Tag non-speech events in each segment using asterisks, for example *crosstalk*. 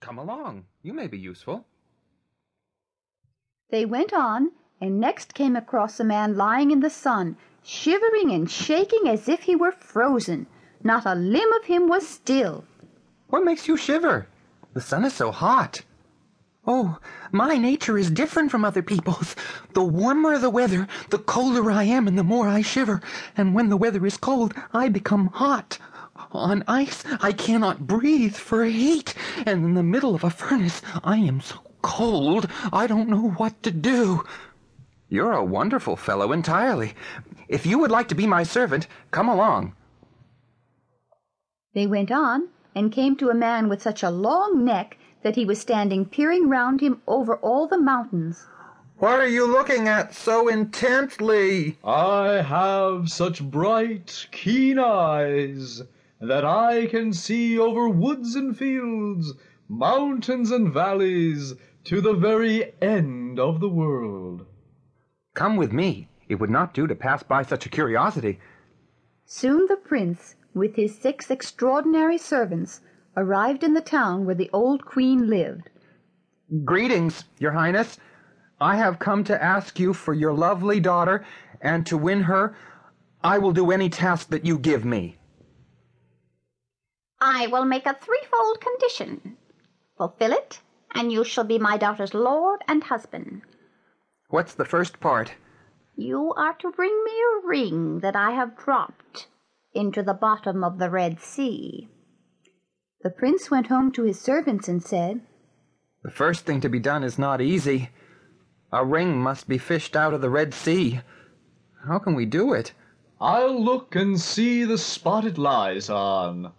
Come along. You may be useful. They went on, and next came across a man lying in the sun, shivering and shaking as if he were frozen. Not a limb of him was still. What makes you shiver? The sun is so hot. Oh, my nature is different from other people's. The warmer the weather, the colder I am and the more I shiver. And when the weather is cold, I become hot. On ice, I cannot breathe for heat. And in the middle of a furnace, I am so cold, I don't know what to do. You're a wonderful fellow entirely. If you would like to be my servant, come along. They went on, and came to a man with such a long neck that he was standing peering round him over all the mountains. What are you looking at so intently? I have such bright, keen eyes that I can see over woods and fields, mountains and valleys, to the very end of the world. Come with me. It would not do to pass by such a curiosity. Soon the prince, with his six extraordinary servants, arrived in the town where the old queen lived. Greetings, your highness. I have come to ask you for your lovely daughter, and to win her, I will do any task that you give me. I will make a threefold condition. Fulfill it, and you shall be my daughter's lord and husband. What's the first part? You are to bring me a ring that I have dropped into the bottom of the Red Sea. The prince went home to his servants and said, The first thing to be done is not easy. A ring must be fished out of the Red Sea. How can we do it? I'll look and see the spot it lies on.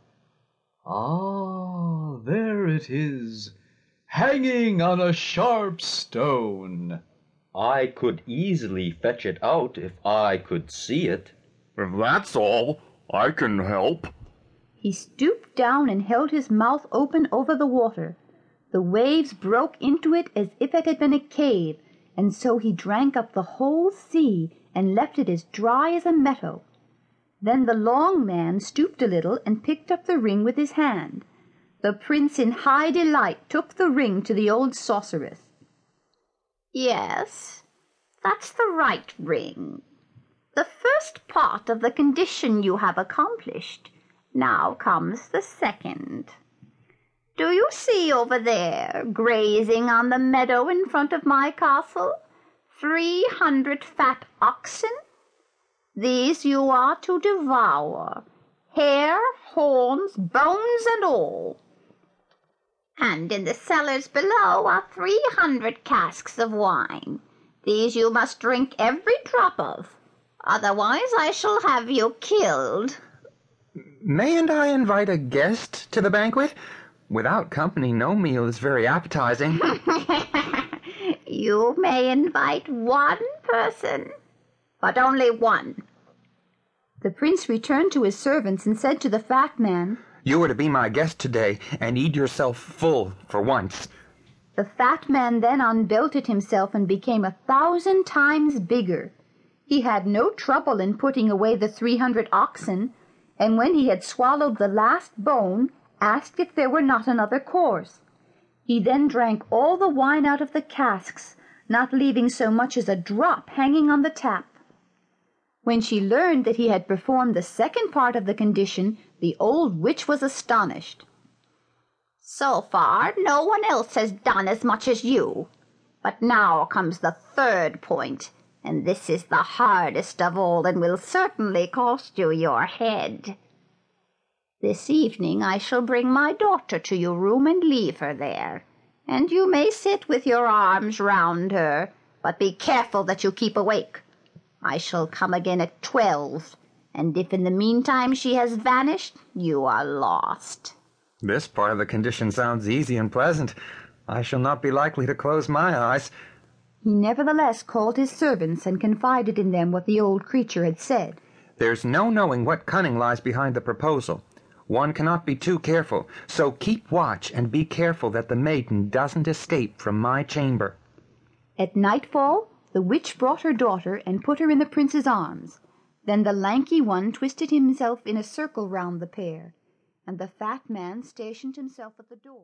Ah, there it is, hanging on a sharp stone. I could easily fetch it out if I could see it. If that's all, I can help. He stooped down and held his mouth open over the water. The waves broke into it as if it had been a cave, and so he drank up the whole sea and left it as dry as a meadow. Then the long man stooped a little and picked up the ring with his hand. The prince in high delight took the ring to the old sorceress. Yes, that's the right ring. The first part of the condition you have accomplished. Now comes the second. Do you see over there, grazing on the meadow in front of my castle, three hundred fat oxen? These you are to devour, hair, horns, bones, and all. And in the cellars below are three hundred casks of wine. These you must drink every drop of, otherwise I shall have you killed. Mayn't I invite a guest to the banquet? Without company, no meal is very appetizing. *laughs* you may invite one person, but only one. The prince returned to his servants and said to the fat man, You are to be my guest today, and eat yourself full for once. The fat man then unbelted himself and became a thousand times bigger. He had no trouble in putting away the three hundred oxen, and when he had swallowed the last bone, asked if there were not another course. He then drank all the wine out of the casks, not leaving so much as a drop hanging on the tap. When she learned that he had performed the second part of the condition, the old witch was astonished. So far, no one else has done as much as you. But now comes the third point, and this is the hardest of all and will certainly cost you your head. This evening I shall bring my daughter to your room and leave her there, and you may sit with your arms round her, but be careful that you keep awake. I shall come again at twelve, and if in the meantime she has vanished, you are lost. This part of the condition sounds easy and pleasant. I shall not be likely to close my eyes. He nevertheless called his servants and confided in them what the old creature had said. There's no knowing what cunning lies behind the proposal. One cannot be too careful, so keep watch and be careful that the maiden doesn't escape from my chamber. At nightfall, the witch brought her daughter and put her in the prince's arms. Then the lanky one twisted himself in a circle round the pair, and the fat man stationed himself at the door.